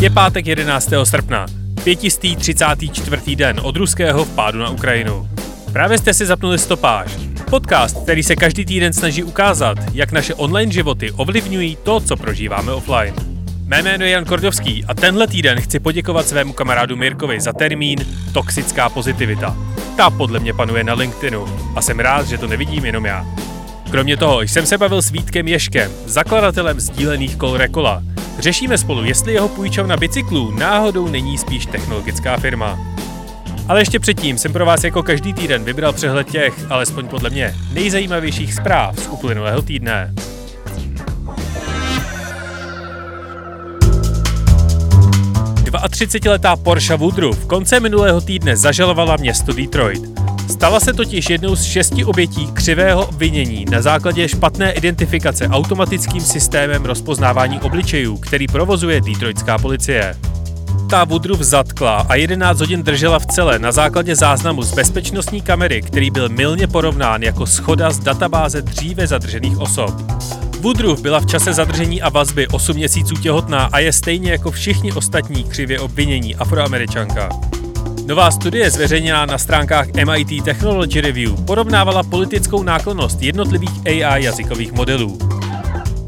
Je pátek 11. srpna, 534. den od ruského vpádu na Ukrajinu. Právě jste si zapnuli stopáž, podcast, který se každý týden snaží ukázat, jak naše online životy ovlivňují to, co prožíváme offline. Mé jméno je Jan Kordovský a tenhle týden chci poděkovat svému kamarádu Mirkovi za termín Toxická pozitivita. Ta podle mě panuje na LinkedInu a jsem rád, že to nevidím jenom já. Kromě toho jsem se bavil s Vítkem Ješkem, zakladatelem sdílených kol Rekola. Řešíme spolu, jestli jeho půjčovna bicyklů náhodou není spíš technologická firma. Ale ještě předtím jsem pro vás jako každý týden vybral přehled těch, alespoň podle mě, nejzajímavějších zpráv z uplynulého týdne. a 30-letá Porsche Woodruff konce minulého týdne zažalovala město Detroit. Stala se totiž jednou z šesti obětí křivého obvinění na základě špatné identifikace automatickým systémem rozpoznávání obličejů, který provozuje detroitská policie. Ta Woodruff zatkla a 11 hodin držela v celé na základě záznamu z bezpečnostní kamery, který byl milně porovnán jako schoda z databáze dříve zadržených osob. Woodruff byla v čase zadržení a vazby 8 měsíců těhotná a je stejně jako všichni ostatní křivě obvinění afroameričanka. Nová studie zveřejněná na stránkách MIT Technology Review porovnávala politickou náklonost jednotlivých AI jazykových modelů.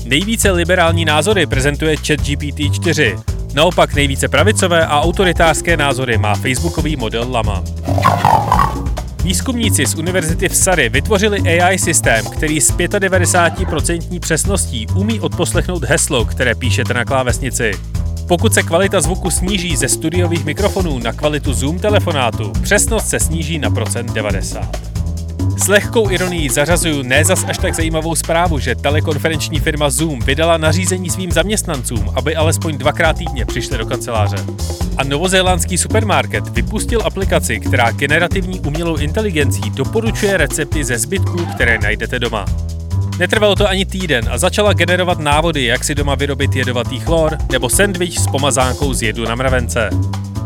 Nejvíce liberální názory prezentuje ChatGPT 4, naopak nejvíce pravicové a autoritářské názory má facebookový model Lama. Výzkumníci z univerzity v Sary vytvořili AI systém, který s 95% přesností umí odposlechnout heslo, které píšete na klávesnici. Pokud se kvalita zvuku sníží ze studiových mikrofonů na kvalitu Zoom telefonátu, přesnost se sníží na procent 90. S lehkou ironií zařazuju ne zas až tak zajímavou zprávu, že telekonferenční firma Zoom vydala nařízení svým zaměstnancům, aby alespoň dvakrát týdně přišli do kanceláře. A novozélandský supermarket vypustil aplikaci, která generativní umělou inteligencí doporučuje recepty ze zbytků, které najdete doma. Netrvalo to ani týden a začala generovat návody, jak si doma vyrobit jedovatý chlor nebo sendvič s pomazánkou z jedu na mravence.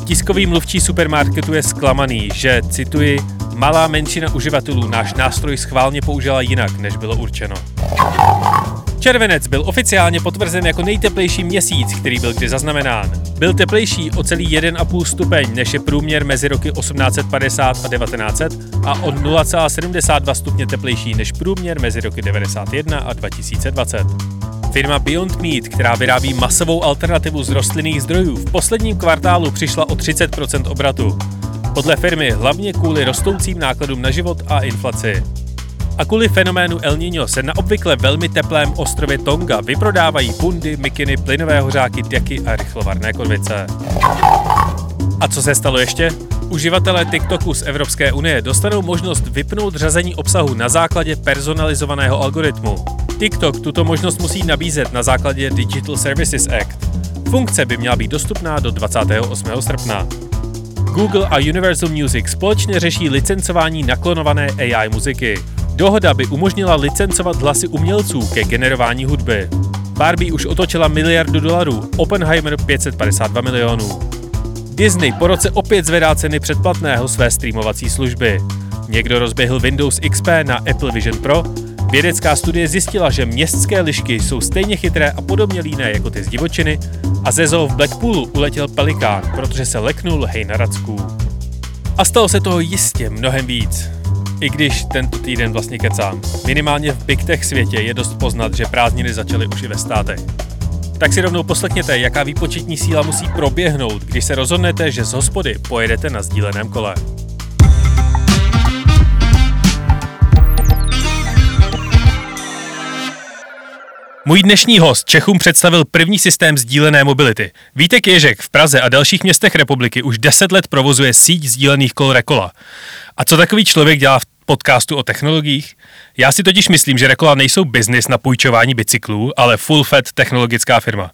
Tiskový mluvčí supermarketu je zklamaný, že, cituji, malá menšina uživatelů náš nástroj schválně použila jinak, než bylo určeno. Červenec byl oficiálně potvrzen jako nejteplejší měsíc, který byl kdy zaznamenán. Byl teplejší o celý 1,5 stupeň, než je průměr mezi roky 1850 a 1900 a o 0,72 stupně teplejší než průměr mezi roky 91 a 2020. Firma Beyond Meat, která vyrábí masovou alternativu z rostlinných zdrojů, v posledním kvartálu přišla o 30% obratu. Podle firmy hlavně kvůli rostoucím nákladům na život a inflaci. A kvůli fenoménu El Niño se na obvykle velmi teplém ostrově Tonga vyprodávají pundy, mikiny, plynové hořáky, deky a rychlovarné konvice. A co se stalo ještě? Uživatelé TikToku z Evropské unie dostanou možnost vypnout řazení obsahu na základě personalizovaného algoritmu. TikTok tuto možnost musí nabízet na základě Digital Services Act. Funkce by měla být dostupná do 28. srpna. Google a Universal Music společně řeší licencování naklonované AI muziky. Dohoda by umožnila licencovat hlasy umělců ke generování hudby. Barbie už otočila miliardu dolarů, Oppenheimer 552 milionů. Disney po roce opět zvedá ceny předplatného své streamovací služby. Někdo rozběhl Windows XP na Apple Vision Pro, Vědecká studie zjistila, že městské lišky jsou stejně chytré a podobně líné jako ty z divočiny a ze zoo v Blackpoolu uletěl pelikán, protože se leknul hej na racků. A stalo se toho jistě mnohem víc. I když tento týden vlastně kecám. Minimálně v Big Tech světě je dost poznat, že prázdniny začaly už i ve státech. Tak si rovnou poslechněte, jaká výpočetní síla musí proběhnout, když se rozhodnete, že z hospody pojedete na sdíleném kole. Můj dnešní host Čechům představil první systém sdílené mobility. Vítek Ježek v Praze a dalších městech republiky už 10 let provozuje síť sdílených kol Rekola. A co takový člověk dělá v podcastu o technologiích? Já si totiž myslím, že Rekola nejsou biznis na půjčování bicyklů, ale full fat technologická firma.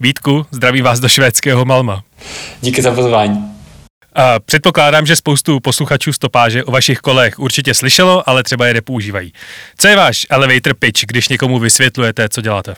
Vítku, zdravím vás do švédského Malma. Díky za pozvání. A předpokládám, že spoustu posluchačů stopáže o vašich kolech určitě slyšelo, ale třeba je nepoužívají. Co je váš elevator pitch, když někomu vysvětlujete, co děláte?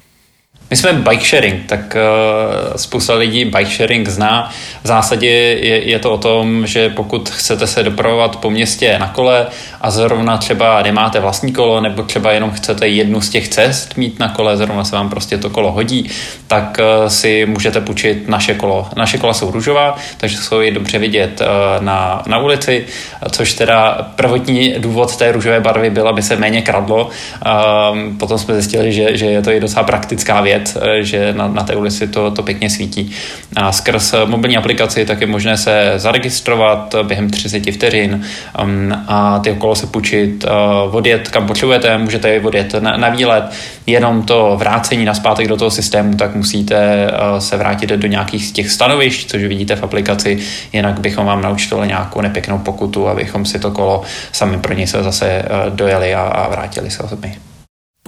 My jsme bike sharing, tak uh, spousta lidí bike sharing zná. V zásadě je, je to o tom, že pokud chcete se dopravovat po městě na kole a zrovna třeba nemáte vlastní kolo, nebo třeba jenom chcete jednu z těch cest mít na kole, zrovna se vám prostě to kolo hodí, tak uh, si můžete půjčit naše kolo. Naše kola jsou růžová, takže jsou je dobře vidět uh, na, na ulici, což teda prvotní důvod té růžové barvy byl, aby se méně kradlo. Uh, potom jsme zjistili, že, že je to i docela praktická věc, věc, eh, že na, na té ulici to, to pěkně svítí. A skrz mobilní aplikaci tak je možné se zaregistrovat během 30 vteřin um, a ty okolo se půjčit, odjet kam potřebujete, můžete je odjet na, na výlet, jenom to vrácení na zpátek do toho systému, tak musíte se vrátit do nějakých z těch stanovišť, což vidíte v aplikaci, jinak bychom vám naučili nějakou nepěknou pokutu, abychom si to kolo sami pro něj se zase dojeli a, a vrátili se sami.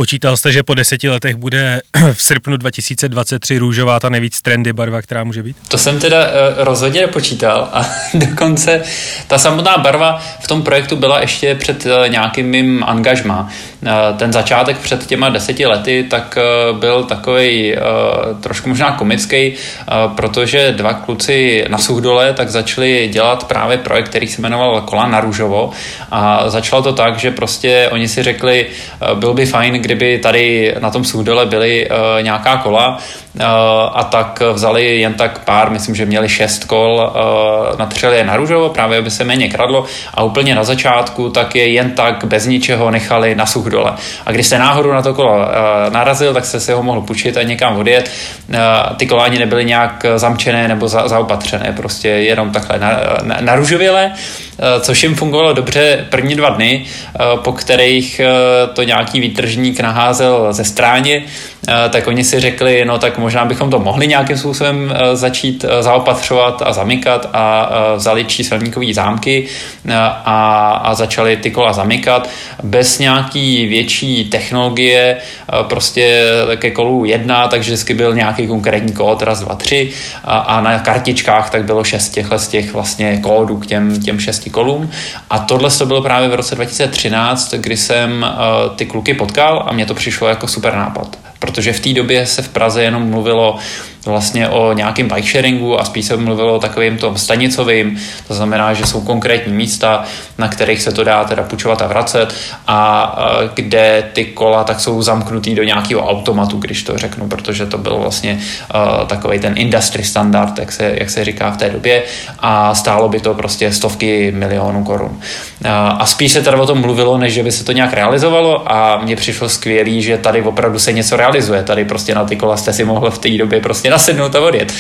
Počítal jste, že po deseti letech bude v srpnu 2023 růžová ta nejvíc trendy barva, která může být? To jsem teda uh, rozhodně nepočítal a dokonce ta samotná barva v tom projektu byla ještě před uh, nějakým mým angažmá. Uh, ten začátek před těma deseti lety tak byl takový trošku možná komický, protože dva kluci na Suchdole tak začali dělat právě projekt, který se jmenoval Kola na růžovo a začalo to tak, že prostě oni si řekli, byl by fajn, kdyby tady na tom Suchdole byly uh, nějaká kola, Eh, a tak vzali jen tak pár, myslím, že měli šest kol, eh, natřeli je na růžovo, právě aby se méně kradlo a úplně na začátku tak je jen tak bez ničeho nechali na such dole. A když se náhodou na to kolo eh, narazil, tak se si ho mohl půjčit a někam odjet. Ty kola ani nebyly nějak zamčené nebo zaopatřené, prostě jenom takhle na, na, na růžověle, což jim fungovalo dobře první dva dny, po kterých to nějaký výtržník naházel ze stráně, tak oni si řekli, no tak možná bychom to mohli nějakým způsobem eh, začít eh, zaopatřovat a zamykat a eh, vzali číselníkové zámky a, a začali ty kola zamykat. Bez nějaký větší technologie, prostě ke kolu jedna, takže vždycky byl nějaký konkrétní kód, raz, dva, tři a, a na kartičkách tak bylo šest těchhle z těch vlastně kódů k těm, těm šesti kolům. A tohle to bylo právě v roce 2013, kdy jsem ty kluky potkal a mně to přišlo jako super nápad protože v té době se v Praze jenom mluvilo vlastně o nějakém bike sharingu a spíš se mluvilo o takovým tom stanicovým, to znamená, že jsou konkrétní místa, na kterých se to dá teda půjčovat a vracet a kde ty kola tak jsou zamknutý do nějakého automatu, když to řeknu, protože to byl vlastně uh, takový ten industry standard, jak se, jak se říká v té době a stálo by to prostě stovky milionů korun. Uh, a spíš se teda o tom mluvilo, než že by se to nějak realizovalo a mně přišlo skvělý, že tady opravdu se něco realizuje. Tady prostě na ty kola jste si mohl v té době prostě nasednout a odjet.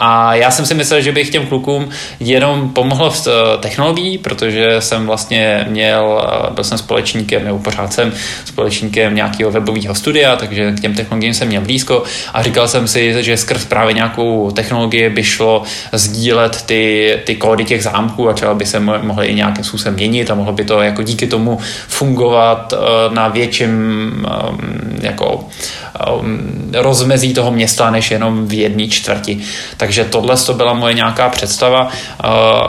A já jsem si myslel, že bych těm klukům jenom pomohl v eh, technologií, protože jsem vlastně měl, eh, byl jsem společníkem, nebo pořád jsem společníkem nějakého webového studia, takže k těm technologiím jsem měl blízko a říkal jsem si, že skrz právě nějakou technologii by šlo sdílet ty, ty kódy těch zámků a třeba by se mohly i nějakým způsobem měnit a mohlo by to jako díky tomu fungovat eh, na větším jako rozmezí toho města, než jenom v jedné čtvrti. Takže tohle to byla moje nějaká představa.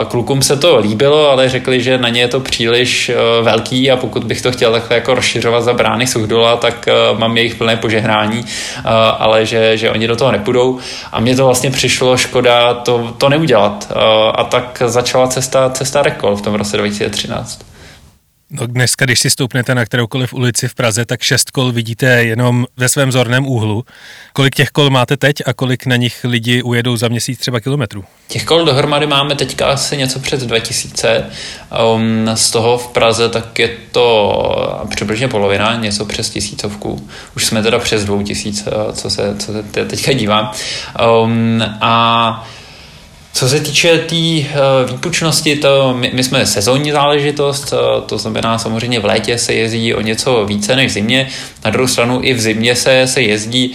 Klukům se to líbilo, ale řekli, že na ně je to příliš e, velký a pokud bych to chtěl takhle jako rozšiřovat za brány Suchdola, tak e, mám jejich plné požehnání, e, ale že, že oni do toho nepůjdou. A mně to vlastně přišlo škoda to, to neudělat. A tak začala cesta, cesta Rekol v tom roce 2013. No dneska, když si stoupnete na kteroukoliv ulici v Praze, tak šest kol vidíte jenom ve svém zorném úhlu. Kolik těch kol máte teď a kolik na nich lidi ujedou za měsíc třeba kilometrů? Těch kol dohromady máme teďka asi něco přes 2000. Um, z toho v Praze tak je to přibližně polovina, něco přes tisícovku. Už jsme teda přes dvou tisíc, eh, co se, co se teďka dívám. Um, a co se týče té tý, uh, výpučnosti, to my, my jsme sezónní záležitost, uh, to znamená samozřejmě v létě se jezdí o něco více než v zimě, na druhou stranu i v zimě se, se jezdí,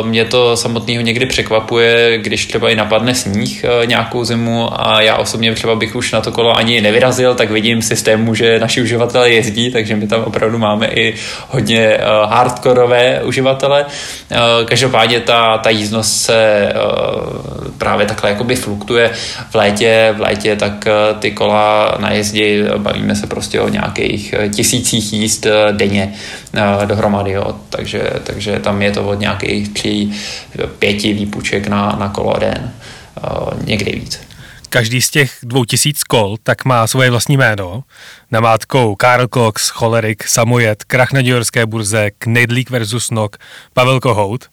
uh, mě to samotného někdy překvapuje, když třeba i napadne sníh nějakou zimu a já osobně třeba bych už na to kolo ani nevyrazil, tak vidím systému, že naši uživatelé jezdí, takže my tam opravdu máme i hodně hardkorové uživatele. Každopádně ta, ta jízdnost se právě takhle jakoby flukuje fluktuje. V létě, v létě tak ty kola na jezdi, bavíme se prostě o nějakých tisících jízd denně dohromady, jo. Takže, takže tam je to od nějakých tří, pěti výpuček na, na kolo den, někdy víc každý z těch dvou tisíc kol tak má svoje vlastní jméno. Namátkou Karl Cox, Cholerik, Samojet, Krach na New Yorkské burze, Knedlík versus Nok, Pavel Kohout.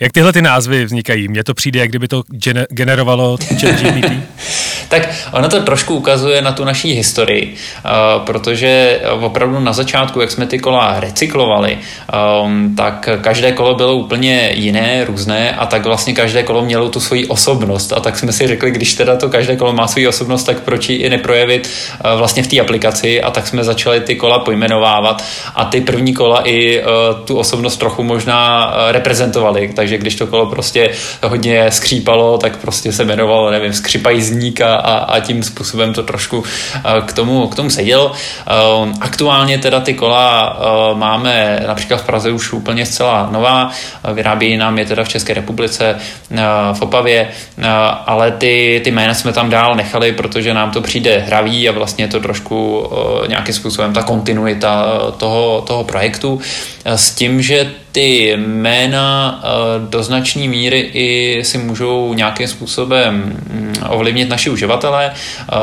Jak tyhle ty názvy vznikají? Mně to přijde, jak kdyby to generovalo ChatGPT. tak ono to trošku ukazuje na tu naší historii, uh, protože opravdu na začátku, jak jsme ty kola recyklovali, um, tak každé kolo bylo úplně jiné, různé a tak vlastně každé kolo mělo tu svoji osobnost a tak jsme si řekli, když teda to každé kolo má svoji osobnost, tak proč ji i neprojevit uh, vlastně v té aplikaci. A tak jsme začali ty kola pojmenovávat. A ty první kola i uh, tu osobnost trochu možná reprezentovali, takže když to kolo prostě hodně skřípalo, tak prostě se jmenovalo, nevím, skřipajízník a, a, tím způsobem to trošku k tomu, k tomu seděl. Aktuálně teda ty kola máme například v Praze už úplně zcela nová, vyrábí nám je teda v České republice v Opavě, ale ty, ty jména jsme tam dál nechali, protože nám to přijde hravý a vlastně je to trošku nějakým způsobem ta kontinuita toho, toho projektu. S tím, že ty jména do značné míry i si můžou nějakým způsobem mm, ovlivnit naši uživatelé.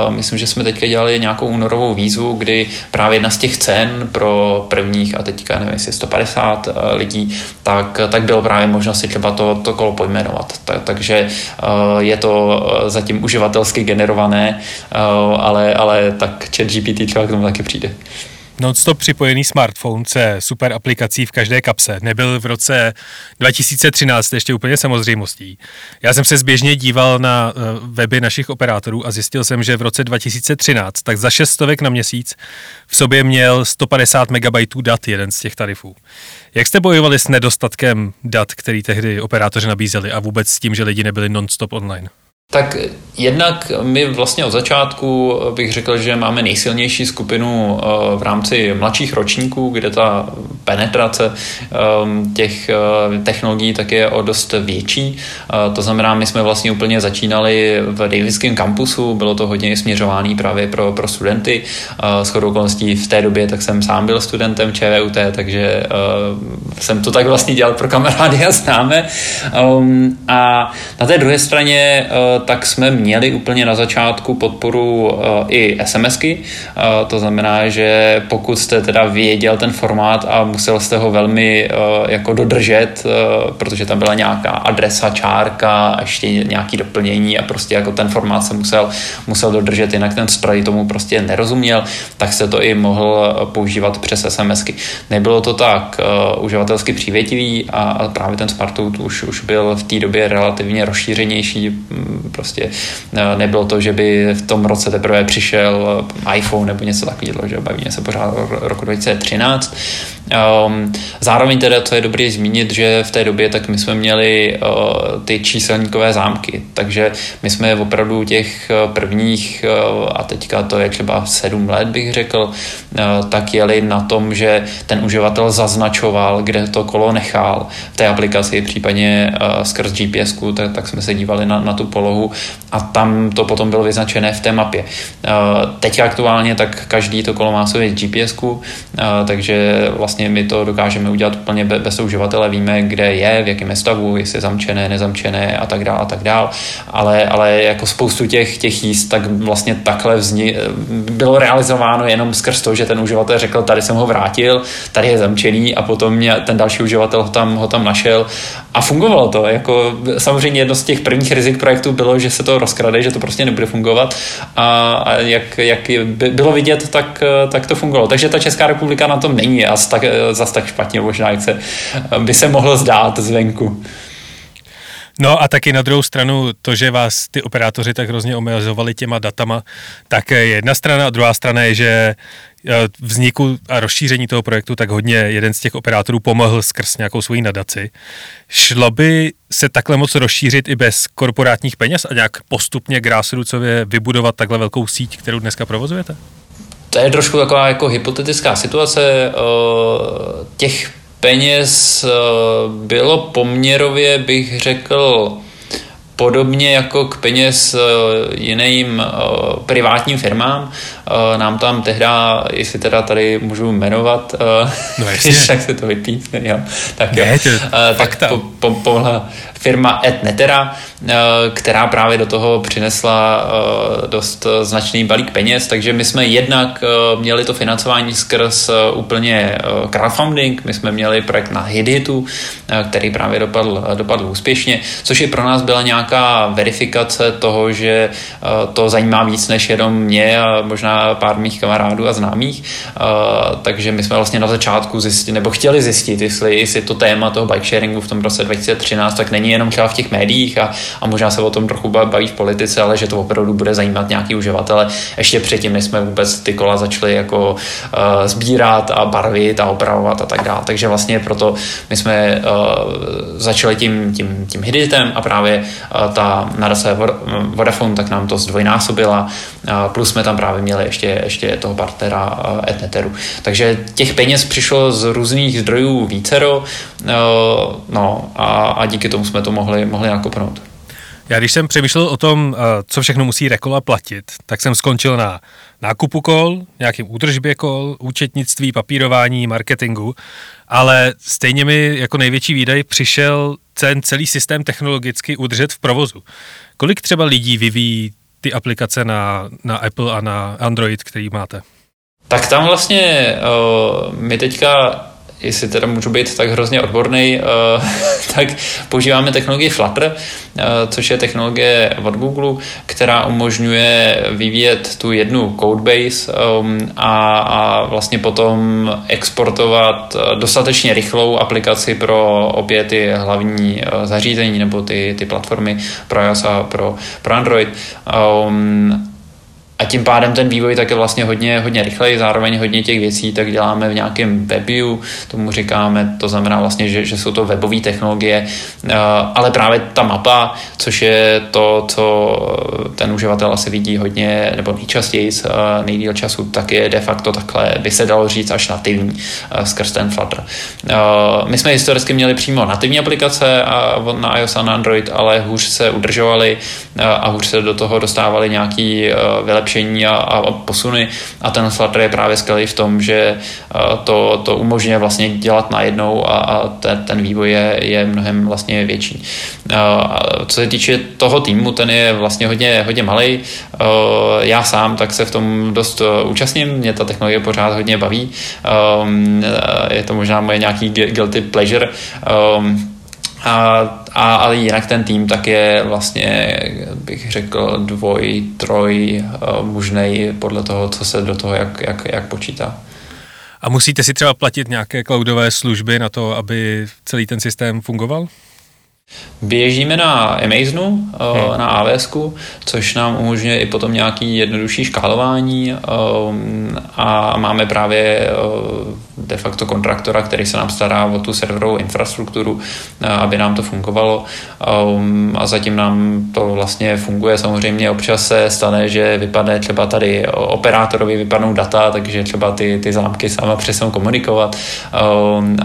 Myslím, že jsme teďka dělali nějakou únorovou výzvu, kdy právě jedna z těch cen pro prvních, a teďka nevím, jestli 150 lidí, tak, tak bylo právě možnost si třeba to, to kolo pojmenovat. Tak, takže je to zatím uživatelsky generované, ale, ale tak chat GPT třeba k tomu taky přijde. Non-stop připojený smartphone se super aplikací v každé kapse nebyl v roce 2013 ještě úplně samozřejmostí. Já jsem se zběžně díval na eh, weby našich operátorů a zjistil jsem, že v roce 2013 tak za 6 stovek na měsíc v sobě měl 150 MB dat jeden z těch tarifů. Jak jste bojovali s nedostatkem dat, který tehdy operátoři nabízeli a vůbec s tím, že lidi nebyli non-stop online? Tak jednak my vlastně od začátku bych řekl, že máme nejsilnější skupinu eh, v rámci mladších ročníků, kde ta penetrace ehm, těch eh, technologií tak je o dost větší. Eh, to znamená, my jsme vlastně úplně začínali v Davidském kampusu, bylo to hodně směřované právě pro, pro studenty. S chodou okolností v té době tak jsem sám byl studentem ČVUT, takže jsem to tak vlastně dělal pro kamarády a známe. Ehm, a na té druhé straně tak jsme měli úplně na začátku podporu eh, i SMSky. Eh, to znamená, že pokud jste teda věděl ten formát a musel jste ho velmi eh, jako dodržet, protože tam byla nějaká adresa, čárka a ještě nějaký doplnění a prostě jako ten formát se musel, musel dodržet, jinak ten stroj tomu prostě nerozuměl, tak se to i mohl používat přes SMSky. Nebylo to tak uživatelsky přívětivý a, právě ten Smartout už, už byl v té době relativně rozšířenější, Prostě eh, nebylo to, že by v tom roce teprve přišel iPhone nebo něco takového, že bavíme se pořád roku 2013. Um, zároveň teda, co je dobré zmínit, že v té době tak my jsme měli uh, ty číselníkové zámky, takže my jsme opravdu těch prvních, uh, a teďka to je třeba sedm let bych řekl, uh, tak jeli na tom, že ten uživatel zaznačoval, kde to kolo nechal. V té aplikaci, případně uh, skrz gps tak, tak jsme se dívali na, na tu polohu a tam to potom bylo vyznačené v té mapě. Uh, teď aktuálně tak každý to kolo má svůj gps uh, takže vlastně my to dokážeme udělat úplně bez uživatele, víme, kde je, v jakém je stavu, jestli je zamčené, nezamčené a tak dále a tak dále. Ale, ale jako spoustu těch, těch jíst, tak vlastně takhle vzni, bylo realizováno jenom skrz to, že ten uživatel řekl, tady jsem ho vrátil, tady je zamčený a potom mě ten další uživatel ho tam, ho tam našel a fungovalo to. Jako, samozřejmě jedno z těch prvních rizik projektu bylo, že se to rozkrade, že to prostě nebude fungovat a, a jak, jak bylo vidět, tak, tak to fungovalo. Takže ta Česká republika na tom není a tak zas tak špatně možná, jak se by se mohlo zdát zvenku. No a taky na druhou stranu to, že vás ty operátoři tak hrozně omezovali těma datama, tak jedna strana a druhá strana je, že eh, vzniku a rozšíření toho projektu tak hodně jeden z těch operátorů pomohl skrz nějakou svoji nadaci. Šlo by se takhle moc rozšířit i bez korporátních peněz a nějak postupně grassrootsově vybudovat takhle velkou síť, kterou dneska provozujete? to je trošku taková jako hypotetická situace. Eh, těch peněz eh, bylo poměrově, bych řekl, podobně jako k peněz jiným privátním firmám. Nám tam tehda, jestli teda tady můžu jmenovat, no jak se to vypít, jo, tak jo, ne, to, tak po, po, pomohla firma Etnetera, eh, která právě do toho přinesla eh, dost značný balík peněz, takže my jsme jednak eh, měli to financování skrz úplně crowdfunding, my jsme měli projekt na Hiditu, který právě dopadl, dopadl úspěšně, což i pro nás byla nějaká verifikace toho, že to zajímá víc než jenom mě a možná pár mých kamarádů a známých, takže my jsme vlastně na začátku zjistili, nebo chtěli zjistit, jestli, jestli to téma toho bike sharingu v tom roce 2013 tak není jenom třeba v těch médiích a, a možná se o tom trochu baví v politice, ale že to opravdu bude zajímat nějaký uživatele ještě předtím, než jsme vůbec ty kola začali jako uh, sbírat a barvit a opravovat a tak dále. Takže vlastně proto my jsme uh, začali tím, tím, tím hiditem a právě uh, ta nadace Vodafone tak nám to zdvojnásobila, uh, plus jsme tam právě měli ještě, ještě toho partnera uh, Etneteru. Takže těch peněz přišlo z různých zdrojů vícero, uh, no a, a díky tomu jsme to mohli, mohli nakopnout. Já když jsem přemýšlel o tom, eh, co všechno musí Rekola platit, tak jsem skončil na nákupu kol, nějakým údržbě kol, účetnictví, papírování, marketingu, ale stejně mi jako největší výdaj přišel ten celý systém technologicky udržet v provozu. Kolik třeba lidí vyvíjí ty aplikace na, na Apple a na Android, který máte? Tak tam vlastně uh, my teďka jestli teda můžu být tak hrozně odborný, uh, tak používáme technologii Flutter, uh, což je technologie od Google, která umožňuje vyvíjet tu jednu codebase um, a, a vlastně potom exportovat eh, dostatečně rychlou aplikaci pro obě ty hlavní zařízení nebo ty, ty platformy pro iOS a pro, pro Android. A tím pádem ten vývoj tak je vlastně hodně, hodně rychlej, zároveň hodně těch věcí tak děláme v nějakém webu, tomu říkáme, to znamená vlastně, že, že jsou to webové technologie, eh, ale právě ta mapa, což je to, co ten uživatel asi vidí hodně, nebo nejčastěji eh, nejdíl času, tak je de facto takhle, by se dalo říct až nativní eh, skrz ten Flutter. My jsme historicky měli přímo nativní aplikace na iOS a na Android, ale hůř se udržovali a hůř se do toho dostávali nějaký vylepšení vylepšení a, a posuny a ten Flutter je právě skvělý v tom, že to, to umožňuje vlastně dělat najednou a, a ten, ten vývoj je, je mnohem vlastně větší. A co se týče toho týmu, ten je vlastně hodně, hodně malý. Já sám tak se v tom dost účastním, mě ta technologie pořád hodně baví. Je to možná moje nějaký guilty pleasure. A, a, ale jinak ten tým tak je vlastně, bych řekl, dvoj, troj uh, mužnej podle toho, co se do toho, jak, jak, jak počítá. A musíte si třeba platit nějaké cloudové služby na to, aby celý ten systém fungoval? Běžíme na Amazonu, hmm. na AWS, což nám umožňuje i potom nějaký jednodušší škálování um, a máme právě uh, de facto kontraktora, který se nám stará o tu serverovou infrastrukturu, aby nám to fungovalo a zatím nám to vlastně funguje. Samozřejmě občas se stane, že vypadne třeba tady operátorovi vypadnou data, takže třeba ty, ty zámky sama přesnou komunikovat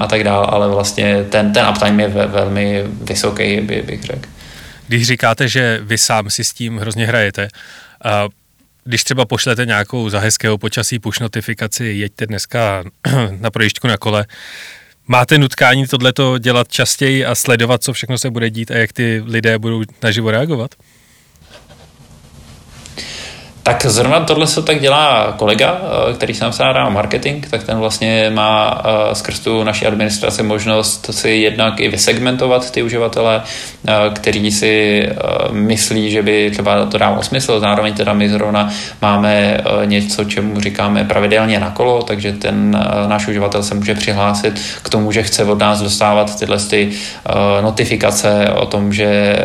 a tak dále, ale vlastně ten, ten uptime je velmi vysoký vysoký, by, bych řekl. Když říkáte, že vy sám si s tím hrozně hrajete, a když třeba pošlete nějakou za hezkého počasí push notifikaci, jeďte dneska na projížďku na kole, máte nutkání tohleto dělat častěji a sledovat, co všechno se bude dít a jak ty lidé budou naživo reagovat? Tak zrovna tohle se tak dělá kolega, eh, který se nám stará marketing, tak ten vlastně má eh, skrz tu naší administraci možnost si jednak i vysegmentovat ty uživatele, eh, který si myslí, že by třeba to dávalo smysl. Zároveň teda my zrovna máme něco, čemu říkáme pravidelně na kolo, takže ten náš uživatel se může přihlásit k tomu, že chce od nás dostávat tyhle ty notifikace o tom, že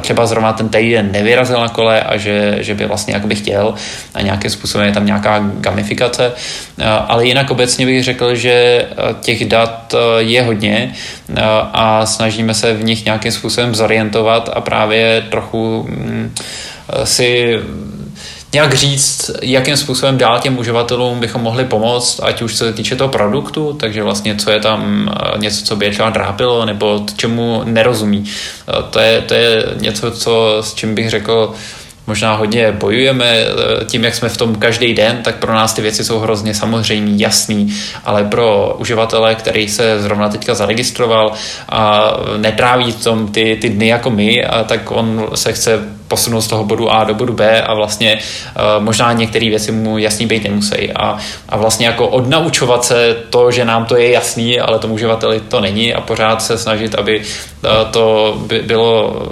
třeba zrovna ten týden nevyrazil na kole a že, že by vlastně jakoby chtěl chtěl a nějakým způsobem je tam nějaká gamifikace, eh, ale jinak obecně bych řekl, že eh, těch dat eh, je hodně a snažíme se v nich nějakým způsobem zorientovat a právě trochu mm, si nějak říct, jakým způsobem dál těm uživatelům bychom mohli pomoct, ať už co se týče toho produktu, takže vlastně co je tam něco, co by je třeba drápilo, nebo čemu nerozumí. To je, to je něco, co, s čím bych řekl, možná hodně bojujeme eh, tím, jak jsme v tom každý den, tak pro nás ty věci jsou hrozně samozřejmý, jasný, ale pro uživatele, který se zrovna teďka zaregistroval a netráví v tom ty, ty dny jako my, a tak on se chce posunout z toho bodu A do bodu B a vlastně uh, možná některé věci mu jasný být nemusí. A, a vlastně jako odnaučovat se to, že nám to je jasný, ale tomu uživateli to není a pořád se snažit, aby uh, to by bylo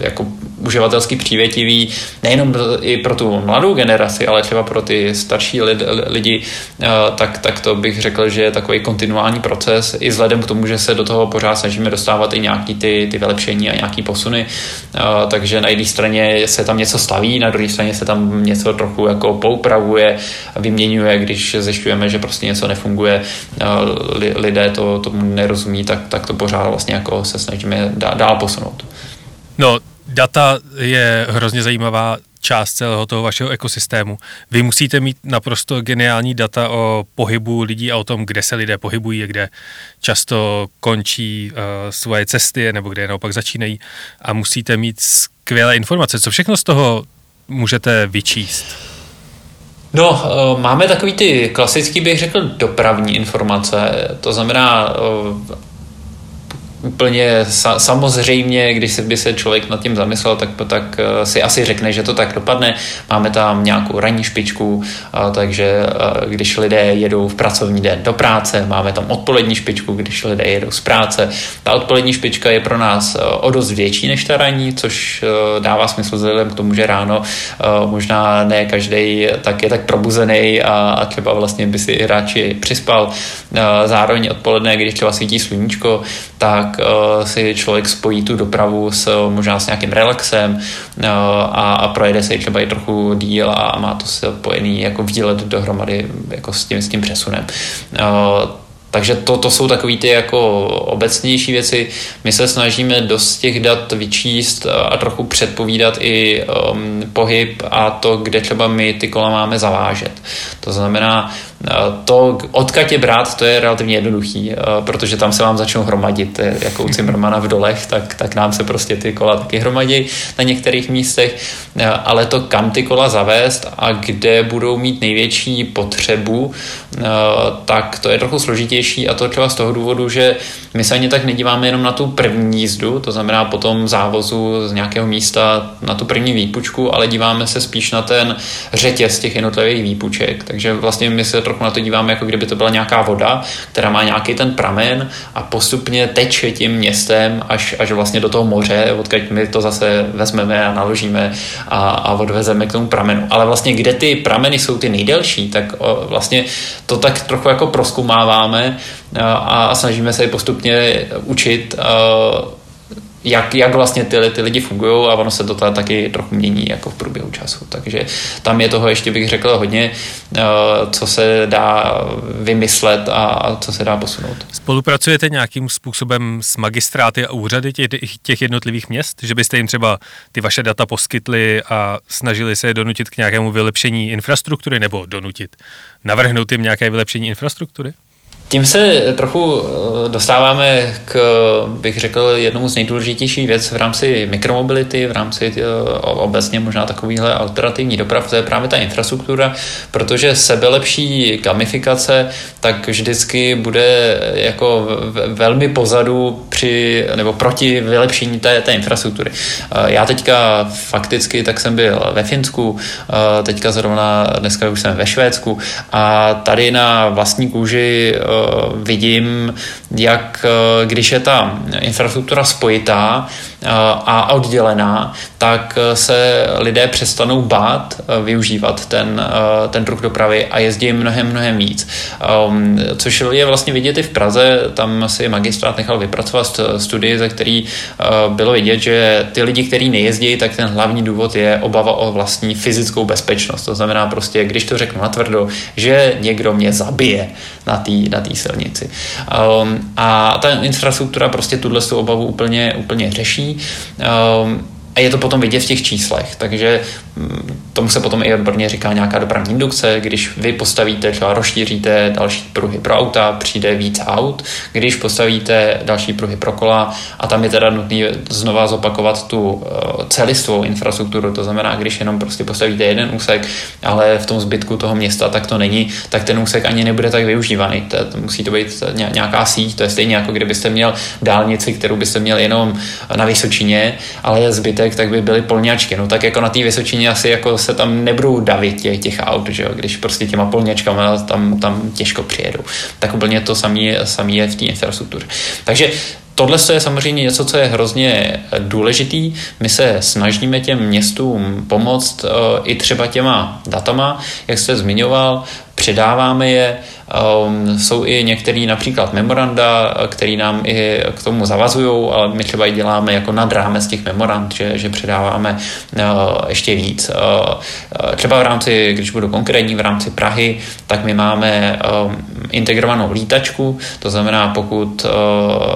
jako uživatelsky přívětivý nejenom i pro tu mladou generaci, ale třeba pro ty starší lidi, lidi eh, tak, tak to bych řekl, že je takový kontinuální proces i vzhledem k tomu, že se do toho pořád snažíme dostávat i nějaký ty, ty vylepšení a nějaký posuny. Eh, takže na jedné straně se tam něco staví, na druhé straně se tam něco trochu jako poupravuje, vyměňuje, když zjišťujeme, že prostě něco nefunguje, eh, lidé to tomu nerozumí, tak, tak to pořád vlastně jako se snažíme dál posunout. No, Data je hrozně zajímavá část celého toho vašeho ekosystému. Vy musíte mít naprosto geniální data o pohybu lidí a o tom, kde se lidé pohybují a kde často končí uh, svoje cesty nebo kde naopak začínají a musíte mít skvělé informace. Co všechno z toho můžete vyčíst? No, uh, máme takový ty klasický, bych řekl, dopravní informace. To znamená, uh, úplně sa, samozřejmě, když se by se člověk nad tím zamyslel, tak, tak eh, si asi řekne, že to tak dopadne. Máme tam nějakou ranní špičku, takže eh, když lidé jedou v pracovní den do práce, máme tam odpolední špičku, když lidé jedou z práce. Ta odpolední špička je pro nás eh, o dost větší než ta ranní, což dává smysl vzhledem k tomu, že ráno možná ne každý tak je tak probuzený a, a třeba vlastně by si radši přispal. Zároveň odpoledne, když třeba svítí sluníčko, tak uh, si člověk spojí tu dopravu s možná s nějakým relaxem uh, a, a projede se třeba i trochu díl a má to spojený jako výlet dohromady jako s tím, s tím přesunem. Takže to, to jsou takové ty jako obecnější věci. My se snažíme dost těch dat vyčíst a trochu předpovídat i um, pohyb a to, kde třeba my ty kola máme zavážet. To znamená, to, odkud je brát, to je relativně jednoduchý, protože tam se vám začnou hromadit, jako u Cimrmana v dolech, tak, tak nám se prostě ty kola taky hromadí na některých místech, ale to, kam ty kola zavést a kde budou mít největší potřebu, tak to je trochu složitější a to třeba z toho důvodu, že my se ani tak nedíváme jenom na tu první jízdu, to znamená potom závozu z nějakého místa na tu první výpučku, ale díváme se spíš na ten řetěz těch jednotlivých výpuček, takže vlastně my se trochu na to díváme, jako kdyby to byla nějaká voda, která má nějaký ten pramen a postupně teče tím městem až, až vlastně do toho moře, odkud my to zase vezmeme a naložíme a, a odvezeme k tomu pramenu. Ale vlastně kde ty prameny jsou ty nejdelší, tak vlastně to tak trochu jako proskumáváme a, a snažíme se je postupně učit jak, jak vlastně ty, ty lidi fungují a ono se to taky trochu mění jako v průběhu času. Takže tam je toho ještě bych řekl hodně, eh, co se dá vymyslet a co se dá posunout. Spolupracujete nějakým způsobem s magistráty a úřady těch, těch jednotlivých měst, že byste jim třeba ty vaše data poskytli a snažili se je donutit k nějakému vylepšení infrastruktury nebo donutit, navrhnout jim nějaké vylepšení infrastruktury? Tím se trochu eh, dostáváme k, bych řekl, jednomu z nejdůležitějších věc v rámci mikromobility, v rámci eh, obecně možná takovýhle alternativní doprav, to je právě ta infrastruktura, protože sebelepší gamifikace tak vždycky bude jako velmi pozadu při, nebo proti vylepšení té, té infrastruktury. Eh, já teďka fakticky tak jsem byl ve Finsku, teďka zrovna dneska už jsem ve Švédsku a tady na vlastní kůži vidím, jak když je ta infrastruktura spojitá, a oddělená, tak se lidé přestanou bát eh, využívat ten, eh, ten druh dopravy a jezdí mnohem, mnohem víc. Um, což je vlastně vidět i v Praze, tam si magistrát nechal vypracovat studii, ze který eh, bylo vidět, že ty lidi, kteří nejezdí, tak ten hlavní důvod je obava o vlastní fyzickou bezpečnost. To znamená prostě, když to řeknu natvrdo, že někdo mě zabije na té na silnici. Um, a ta infrastruktura prostě tuhle obavu úplně, úplně řeší. Um, a je to potom vidět v těch číslech. Takže tomu se potom i odborně říká nějaká dopravní indukce, když vy postavíte, třeba rozšíříte další pruhy pro auta, přijde víc aut, když postavíte další pruhy pro kola a tam je teda nutný znova zopakovat tu eh, celistvou infrastrukturu, to znamená, když jenom prostě postavíte jeden úsek, ale v tom zbytku toho města tak to není, tak ten úsek ani nebude tak využívaný. To, to musí to být nějaká síť, to je stejně jako kdybyste měl dálnici, kterou byste měl jenom na Vysočině, ale zbytek tak by byly polňačky. No tak jako na té Vysočině asi jako se tam nebudou davit těch, těch aut, že jo? když prostě těma polňačkama tam, tam těžko přijedou. Tak úplně to samý, samý je v té infrastruktuře. Takže Tohle je samozřejmě něco, co je hrozně důležitý. My se snažíme těm městům pomoct eh, i třeba těma datama, jak jste zmiňoval, předáváme je, Um, jsou i některé například memoranda, které nám i k tomu zavazují, ale my třeba i děláme jako nad rámec těch memorand, že, že předáváme uh, ještě víc. Uh, třeba v rámci, když budu konkrétní, v rámci Prahy, tak my máme um, integrovanou lítačku, to znamená, pokud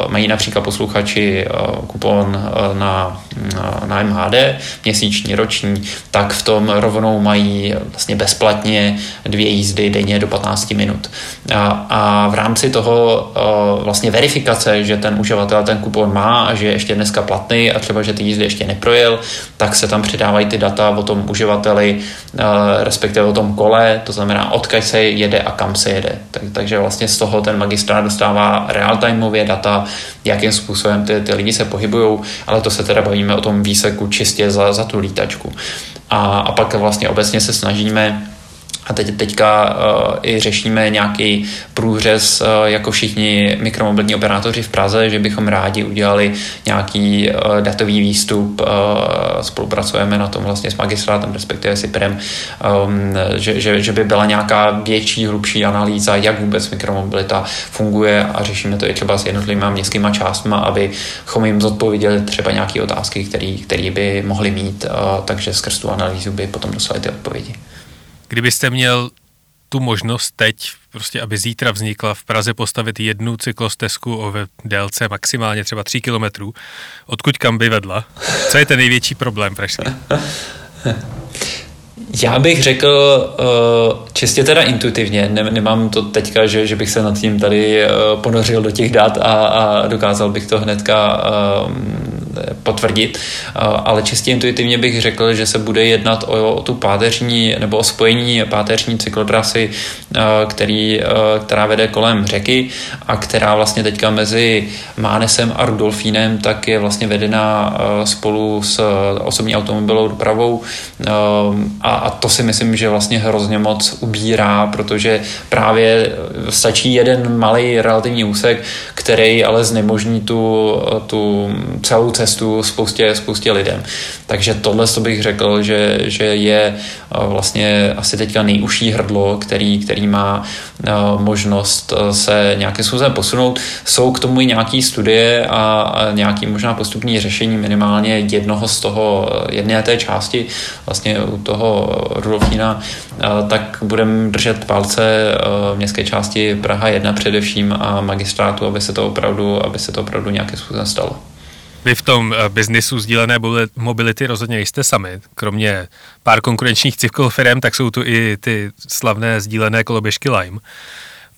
mají například posluchači kupon na, uh, na MHD, měsíční, roční, tak v tom rovnou mají vlastně bezplatně dvě jízdy denně do 15 minut. A, a v rámci toho vlastně verifikace, že ten uživatel ten kupon má a že je ještě dneska platný a třeba, že ty jízdy ještě neprojel, tak se tam přidávají ty data o tom uživateli, respektive o tom kole, to znamená odkud se jede a kam se jede. Tak, takže vlastně z toho ten magistrát dostává real-timeově data, jakým způsobem ty, ty lidi se pohybují, ale to se teda bavíme o tom výseku čistě za, za tu lítačku. A, a pak vlastně obecně se snažíme a teď, teďka uh, i řešíme nějaký průřez uh, jako všichni mikromobilní operátoři v Praze, že bychom rádi udělali nějaký uh, datový výstup, uh, spolupracujeme na tom vlastně s magistrátem, respektive s IPRem, um, že, že, že by byla nějaká větší, hlubší analýza, jak vůbec mikromobilita funguje a řešíme to i třeba s jednotlivými městskými částmi, abychom jim zodpověděli třeba nějaké otázky, které by mohli mít, takže skrz tu analýzu by potom dostali ty odpovědi. Kdybyste měl tu možnost teď, prostě aby zítra vznikla v Praze postavit jednu cyklostezku o délce maximálně třeba 3 kilometrů, odkud kam by vedla? Co je ten největší problém pražský? Já bych řekl uh, čistě teda intuitivně, nemám to teďka, že, že bych se nad tím tady uh, ponořil do těch dat a, a dokázal bych to hnedka uh, potvrdit, ale čistě intuitivně bych řekl, že se bude jednat o, o tu páteřní nebo o spojení páteřní cyklotrasy, který, která vede kolem řeky a která vlastně teďka mezi Mánesem a Rudolfínem tak je vlastně vedená spolu s osobní automobilovou dopravou a, a to si myslím, že vlastně hrozně moc ubírá, protože právě stačí jeden malý relativní úsek, který ale znemožní tu, tu celou cestu spoustě, spoustě lidem. Takže tohle to bych řekl, že, že je eh, vlastně asi teďka nejužší hrdlo, který, který má eh, možnost eh, se nějakým způsobem posunout. Jsou k tomu i nějaké studie a, nějaký možná postupní řešení minimálně jednoho z toho, jedné té části, vlastně u toho Rudolfína, tak budeme držet palce městské části Praha 1 především a magistrátu, aby se to opravdu, aby se to opravdu nějakým způsobem stalo. Vy v tom eh, biznisu sdílené mobility rozhodně jste sami. Kromě pár konkurenčních cyklofirm, tak jsou tu i ty slavné sdílené koloběžky Lime.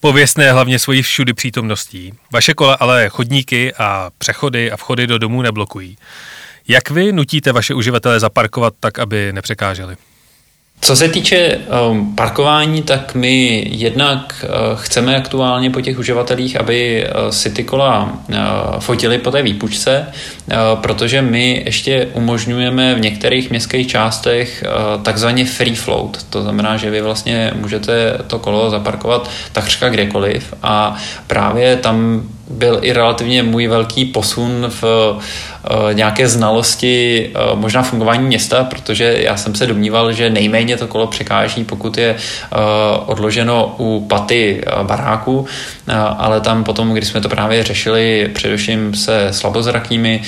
Pověstné hlavně svojí všudy přítomností. Vaše kola ale chodníky a přechody a vchody do domů neblokují. Jak vy nutíte vaše uživatele zaparkovat tak, aby nepřekáželi? Co se týče um, parkování, tak my jednak uh, chceme aktuálně po těch uživatelích, aby uh, si ty kola uh, fotili po té výpučce, uh, protože my ještě umožňujeme v některých městských částech uh, takzvaně free float. To znamená, že vy vlastně můžete to kolo zaparkovat takřka kdekoliv a právě tam byl i relativně můj velký posun v uh, nějaké znalosti uh, možná fungování města, protože já jsem se domníval, že nejméně to kolo překáží, pokud je uh, odloženo u paty baráku, ale tam potom, když jsme to právě řešili především se slabozrakými,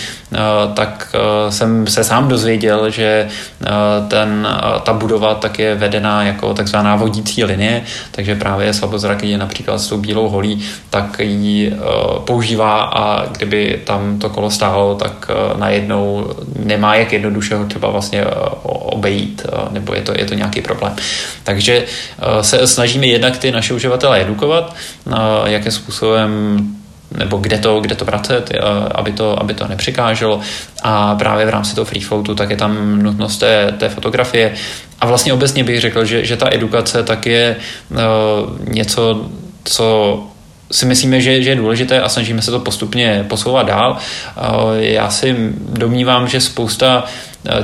tak jsem se sám dozvěděl, že ten, ta budova tak je vedená jako takzvaná vodící linie, takže právě slabozraky například s tou bílou holí, tak ji používá a kdyby tam to kolo stálo, tak eh, najednou nemá jak jednoduše ho třeba vlastně eh, obejít, nebo je to, je to nějaký problém. Takže se snažíme jednak ty naše uživatele edukovat, jakým způsobem nebo kde to, kde to vracet, aby to, aby to nepřekáželo. A právě v rámci toho free floatu tak je tam nutnost té, té fotografie. A vlastně obecně bych řekl, že, že ta edukace tak je něco, co si myslíme, že, že je důležité a snažíme se to postupně posouvat dál. Já si domnívám, že spousta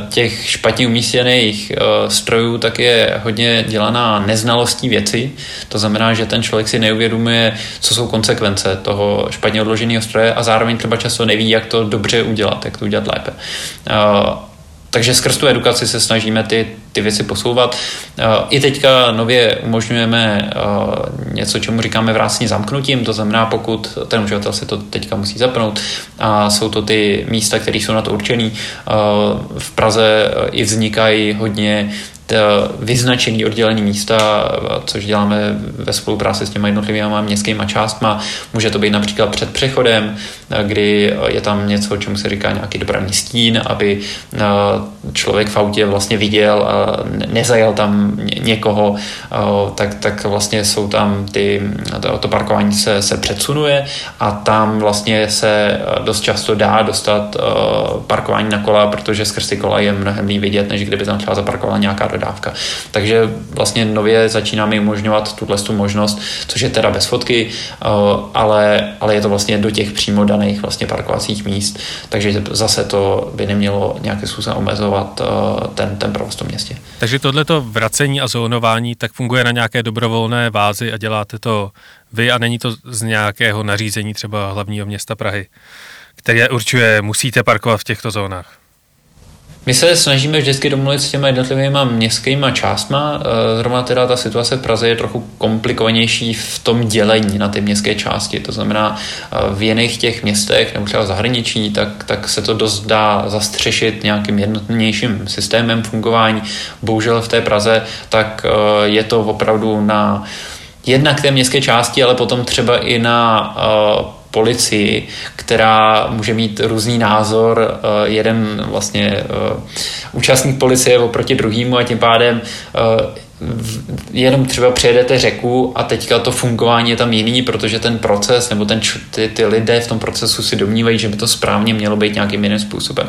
těch špatně umístěných strojů tak je hodně dělaná neznalostí věci. To znamená, že ten člověk si neuvědomuje, co jsou konsekvence toho špatně odloženého stroje a zároveň třeba často neví, jak to dobře udělat, jak to udělat lépe. Takže skrz tu edukaci se snažíme ty, ty věci posouvat. Eh, I teďka nově umožňujeme eh, něco, čemu říkáme vrácení zamknutím, to znamená, pokud ten uživatel si to teďka musí zapnout a jsou to ty místa, které jsou na to určený. Eh, v Praze i vznikají hodně vyznačený oddělený místa, což děláme ve spolupráci s těma jednotlivými městskými částma. Může to být například před přechodem, kdy je tam něco, čemu se říká nějaký dopravní stín, aby eh, člověk v autě vlastně viděl a nezajel tam někoho, eh, tak, tak vlastně jsou tam ty, to parkování se, se předsunuje a tam vlastně se eh, dost často dá dostat parkování na kola, protože skrz ty kola je mnohem líp vidět, než kdyby tam třeba zaparkovala nějaká dodávka. Takže vlastně nově začínáme umožňovat tuhle tu možnost, což je teda bez fotky, ale, ale je to vlastně do těch přímo daných vlastně parkovacích míst, takže zase to by nemělo nějakým způsobem omezovat eh, ten, ten provoz v tom městě. Takže tohleto vracení a zónování tak funguje na nějaké dobrovolné vázi a děláte to vy a není to z nějakého nařízení třeba hlavního města Prahy, které určuje, musíte parkovat v těchto zónách? My se snažíme vždycky domluvit s těma jednotlivými městskými částma. Eh, zrovna teda ta situace v Praze je trochu komplikovanější v tom dělení na ty městské části. To znamená, eh, v jiných těch městech nebo třeba zahraničí, tak, tak se to dost dá zastřešit nějakým jednotnějším systémem fungování. Bohužel v té Praze tak eh, je to opravdu na jednak té městské části, ale potom třeba i na policii, která může mít různý názor, eh, jeden vlastně eh, účastník policie oproti druhému a tím pádem eh, jenom třeba přejedete řeku a teďka to fungování je tam jiný, protože ten proces nebo ten, ty, ty lidé v tom procesu si domnívají, že by to správně mělo být nějakým jiným způsobem.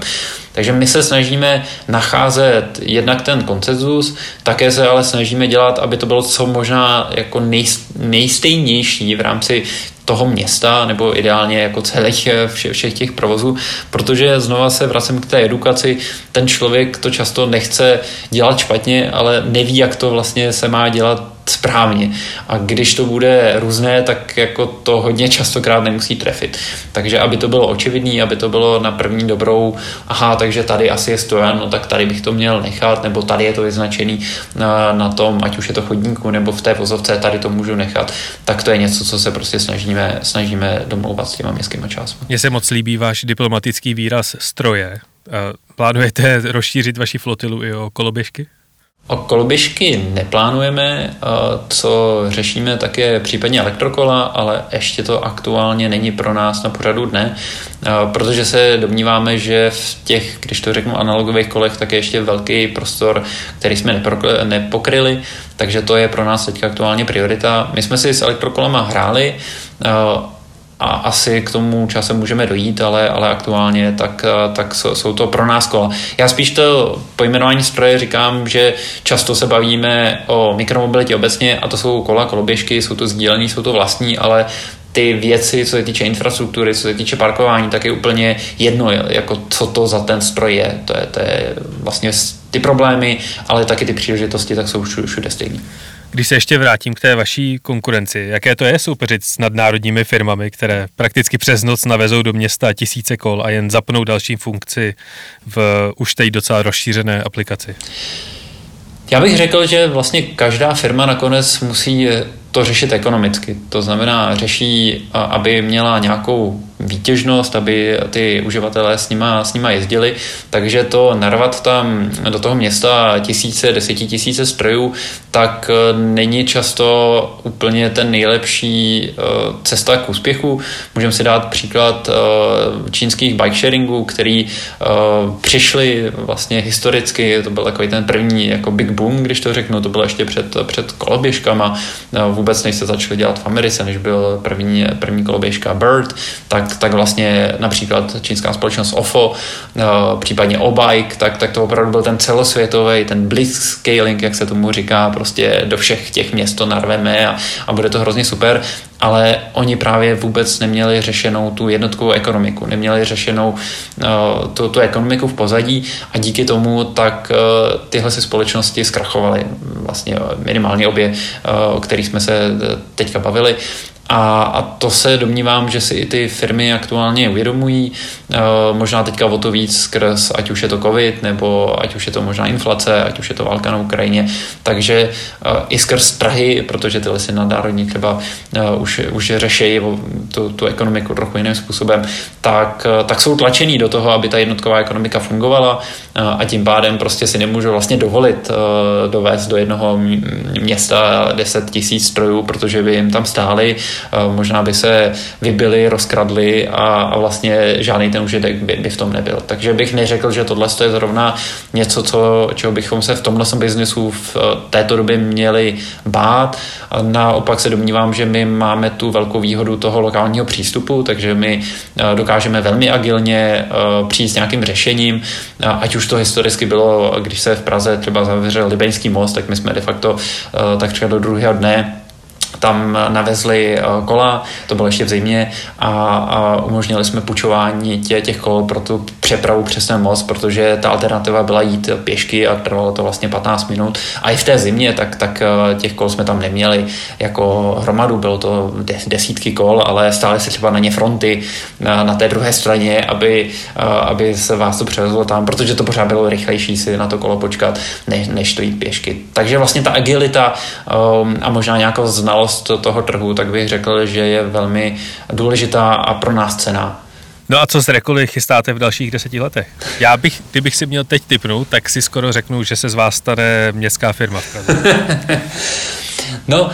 Takže my se snažíme nacházet jednak ten koncezus, také se ale snažíme dělat, aby to bylo co možná jako nej, nejstejnější v rámci toho města nebo ideálně jako celých eh, vše, všech těch provozů, protože znova se vracím k té edukaci, ten člověk to často nechce dělat špatně, ale neví, jak to vlastně se má dělat správně. A když to bude různé, tak jako to hodně častokrát nemusí trefit. Takže aby to bylo očividné, aby to bylo na první dobrou, aha, takže tady asi je stojan, no tak tady bych to měl nechat, nebo tady je to vyznačený na, na tom, ať už je to chodníku, nebo v té vozovce, tady to můžu nechat, tak to je něco, co se prostě snažíme, snažíme domlouvat s těma městskými částmi. Mně se moc líbí váš diplomatický výraz stroje. Plánujete rozšířit vaši flotilu i o koloběžky? O koloběžky neplánujeme, co řešíme také případně elektrokola, ale ještě to aktuálně není pro nás na pořadu dne, protože se domníváme, že v těch, když to řeknu, analogových kolech, tak je ještě velký prostor, který jsme nepokryli, takže to je pro nás teď aktuálně priorita. My jsme si s elektrokolama hráli, a asi k tomu časem můžeme dojít, ale, ale aktuálně tak, tak jsou to pro nás kola. Já spíš to pojmenování stroje říkám, že často se bavíme o mikromobilitě obecně a to jsou kola, koloběžky, jsou to sdílený, jsou to vlastní, ale ty věci, co se týče infrastruktury, co se týče parkování, tak je úplně jedno, jako co to za ten stroj je. To je, to je vlastně ty problémy, ale taky ty příležitosti, tak jsou všude stejné. Když se ještě vrátím k té vaší konkurenci, jaké to je soupeřit s nadnárodními firmami, které prakticky přes noc navezou do města tisíce kol a jen zapnou další funkci v už teď docela rozšířené aplikaci? Já bych řekl, že vlastně každá firma nakonec musí to řešit ekonomicky. To znamená, řeší, aby měla nějakou výtěžnost, aby ty uživatelé s nima, s nima jezdili, takže to narvat tam do toho města tisíce, desetitisíce strojů, tak eh, není často úplně ten nejlepší eh, cesta k úspěchu. Můžeme si dát příklad eh, čínských bike sharingů, který přišli vlastně historicky, to byl takový ten první jako big boom, když to řeknu, to bylo ještě před, před koloběžkama, vůbec než se začali dělat v Americe, než byl první, první koloběžka Bird, tak, tak vlastně například čínská společnost OFO, případně Obike, tak, tak to opravdu byl ten celosvětový, ten blitzscaling, jak se tomu říká, prostě do všech těch měst to narveme a, a bude to hrozně super, ale oni právě vůbec neměli řešenou tu jednotkovou ekonomiku, neměli řešenou uh, tu, tu ekonomiku v pozadí a díky tomu tak uh, tyhle si společnosti zkrachovaly, vlastně minimálně obě, o kterých jsme se teďka bavili a, a to se domnívám, že si i ty firmy aktuálně uvědomují, e, možná teďka o to víc skrz, ať už je to covid, nebo ať už je to možná inflace, ať už je to válka na Ukrajině, takže e, i skrz Prahy, protože ty lesy nadnárodní třeba e, už, už řeší tu, tu ekonomiku trochu jiným způsobem, tak, tak jsou tlačený do toho, aby ta jednotková ekonomika fungovala a tím pádem prostě si nemůžu vlastně dovolit dovést do jednoho města 10 tisíc strojů, protože by jim tam stály možná by se vybili, rozkradli a, a vlastně žádný ten užitek by, by v tom nebyl. Takže bych neřekl, že tohle je zrovna něco, co, čeho bychom se v tomhle biznesu v eh, této době měli bát. Naopak se domnívám, že my máme tu velkou výhodu toho lokálního přístupu, takže my eh, dokážeme velmi agilně eh, přijít s nějakým řešením, ať už to historicky bylo, když se v Praze třeba zavřel Libeňský most, tak my jsme de facto tak třeba do druhého dne tam navezli eh, kola, to bylo ještě v zimě a, a umožnili jsme půjčování tě, těch kol pro tu přepravu přes ten most, protože ta alternativa byla jít pěšky a trvalo to vlastně 15 minut. A i v té zimě, tak, tak eh, těch kol jsme tam neměli jako hromadu, bylo to desítky kol, ale stále se třeba na ně fronty na, na té druhé straně, aby, eh, aby se vás to převezlo tam, protože to pořád bylo rychlejší si na to kolo počkat, než, než to jít pěšky. Takže vlastně ta agilita um, a možná nějaká znalost toho trhu, tak bych řekl, že je velmi důležitá a pro nás cená. No a co s Rekoly chystáte v dalších deseti letech? Já bych, kdybych si měl teď typnout, tak si skoro řeknu, že se z vás stane městská firma v Praze. no,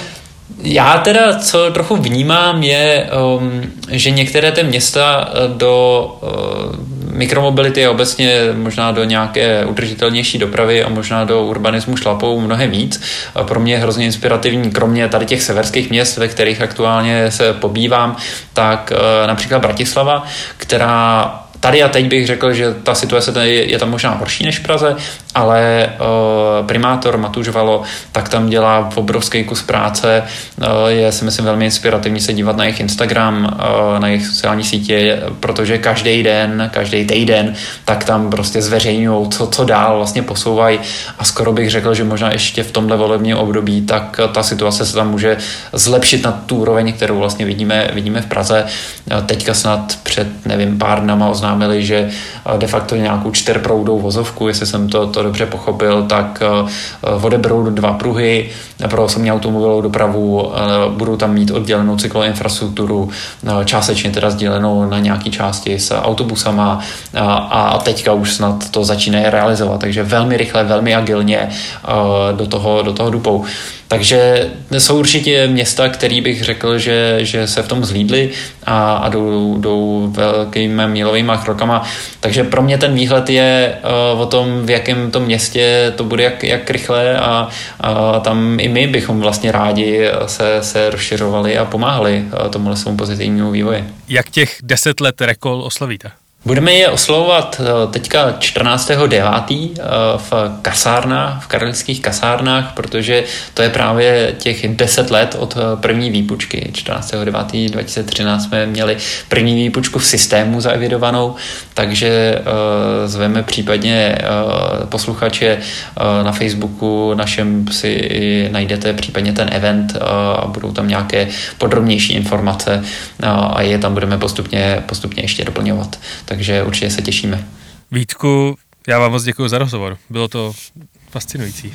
já teda, co trochu vnímám, je, um, že některé ty města uh, do uh, mikromobility a obecně možná do nějaké udržitelnější dopravy a možná do urbanismu šlapou mnohem víc. A pro mě je hrozně inspirativní, kromě tady těch severských měst, ve kterých aktuálně se pobývám, tak uh, například Bratislava, která Tady a teď bych řekl, že ta situace je tam možná horší než v Praze, ale uh, primátor Matuš Valo tak tam dělá obrovský kus práce. Uh, je si myslím velmi inspirativní se dívat na jejich Instagram, uh, na jejich sociální sítě, protože každý den, každý týden, tak tam prostě zveřejňují, co, co dál vlastně posouvají a skoro bych řekl, že možná ještě v tomhle volebním období, tak ta situace se tam může zlepšit na tu úroveň, kterou vlastně vidíme, vidíme v Praze. Teďka snad před, nevím, pár dnama oznámili, že de facto nějakou čtyřproudou vozovku, jestli jsem to, to dobře pochopil, tak eh, odeberou dva pruhy pro osobní automobilovou dopravu, eh, budou tam mít oddělenou cykloinfrastrukturu, eh, částečně teda sdělenou na nějaké části s autobusama a teďka už snad to začínají realizovat, takže velmi rychle, velmi agilně do toho, do toho dupou. Takže jsou určitě města, které bych řekl, že, že se v tom zlídly a, a jdou, jdou velkými mílovými krokama. Takže pro mě ten výhled je uh, o tom, v jakém tom městě to bude, jak, jak rychle a, a tam i my bychom vlastně rádi se, se rozšiřovali a pomáhali uh, tomu svému pozitivnímu vývoji. Jak těch deset let rekol oslavíte? Budeme je oslovovat eh, teďka 14.9. Eh, v kasárnách, v karelských kasárnách, protože to je právě těch 10 let od eh, první výpučky. 14.9.2013 jsme měli první výpučku v systému zaevidovanou, takže zveme případně posluchače na Facebooku našem si najdete případně ten event a budou tam nějaké podrobnější informace a je tam budeme postupně, postupně ještě doplňovat takže určitě se těšíme. Vítku, já vám moc děkuji za rozhovor. Bylo to fascinující.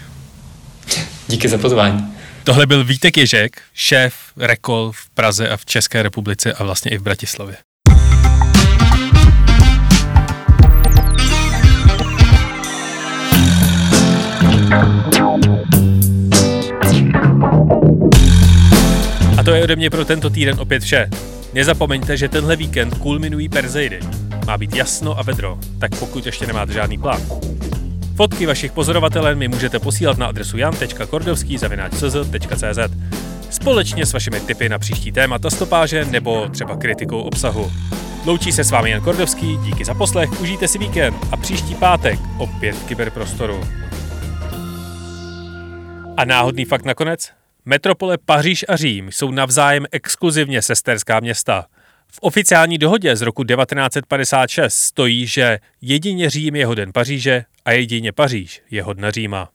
Díky za pozvání. Tohle byl Vítek Ježek, šéf Rekol v Praze a v České republice a vlastně i v Bratislavě. A to je ode mě pro tento týden opět vše. Nezapomeňte, že tenhle víkend kulminují Perzeidy. Má být jasno a vedro, tak pokud ještě nemáte žádný plán. Fotky vašich pozorovatelů mi můžete posílat na adresu jan.kordovský.cz společně s vašimi tipy na příští témata stopáže nebo třeba kritikou obsahu. Loučí se s vámi Jan Kordovský, díky za poslech, užijte si víkend a příští pátek opět v kyberprostoru. A náhodný fakt nakonec? Metropole Paříž a Řím jsou navzájem exkluzivně sesterská města. V oficiální dohodě z roku 1956 stojí, že jedině Řím je hoden Paříže a jedině Paříž je hodna Říma.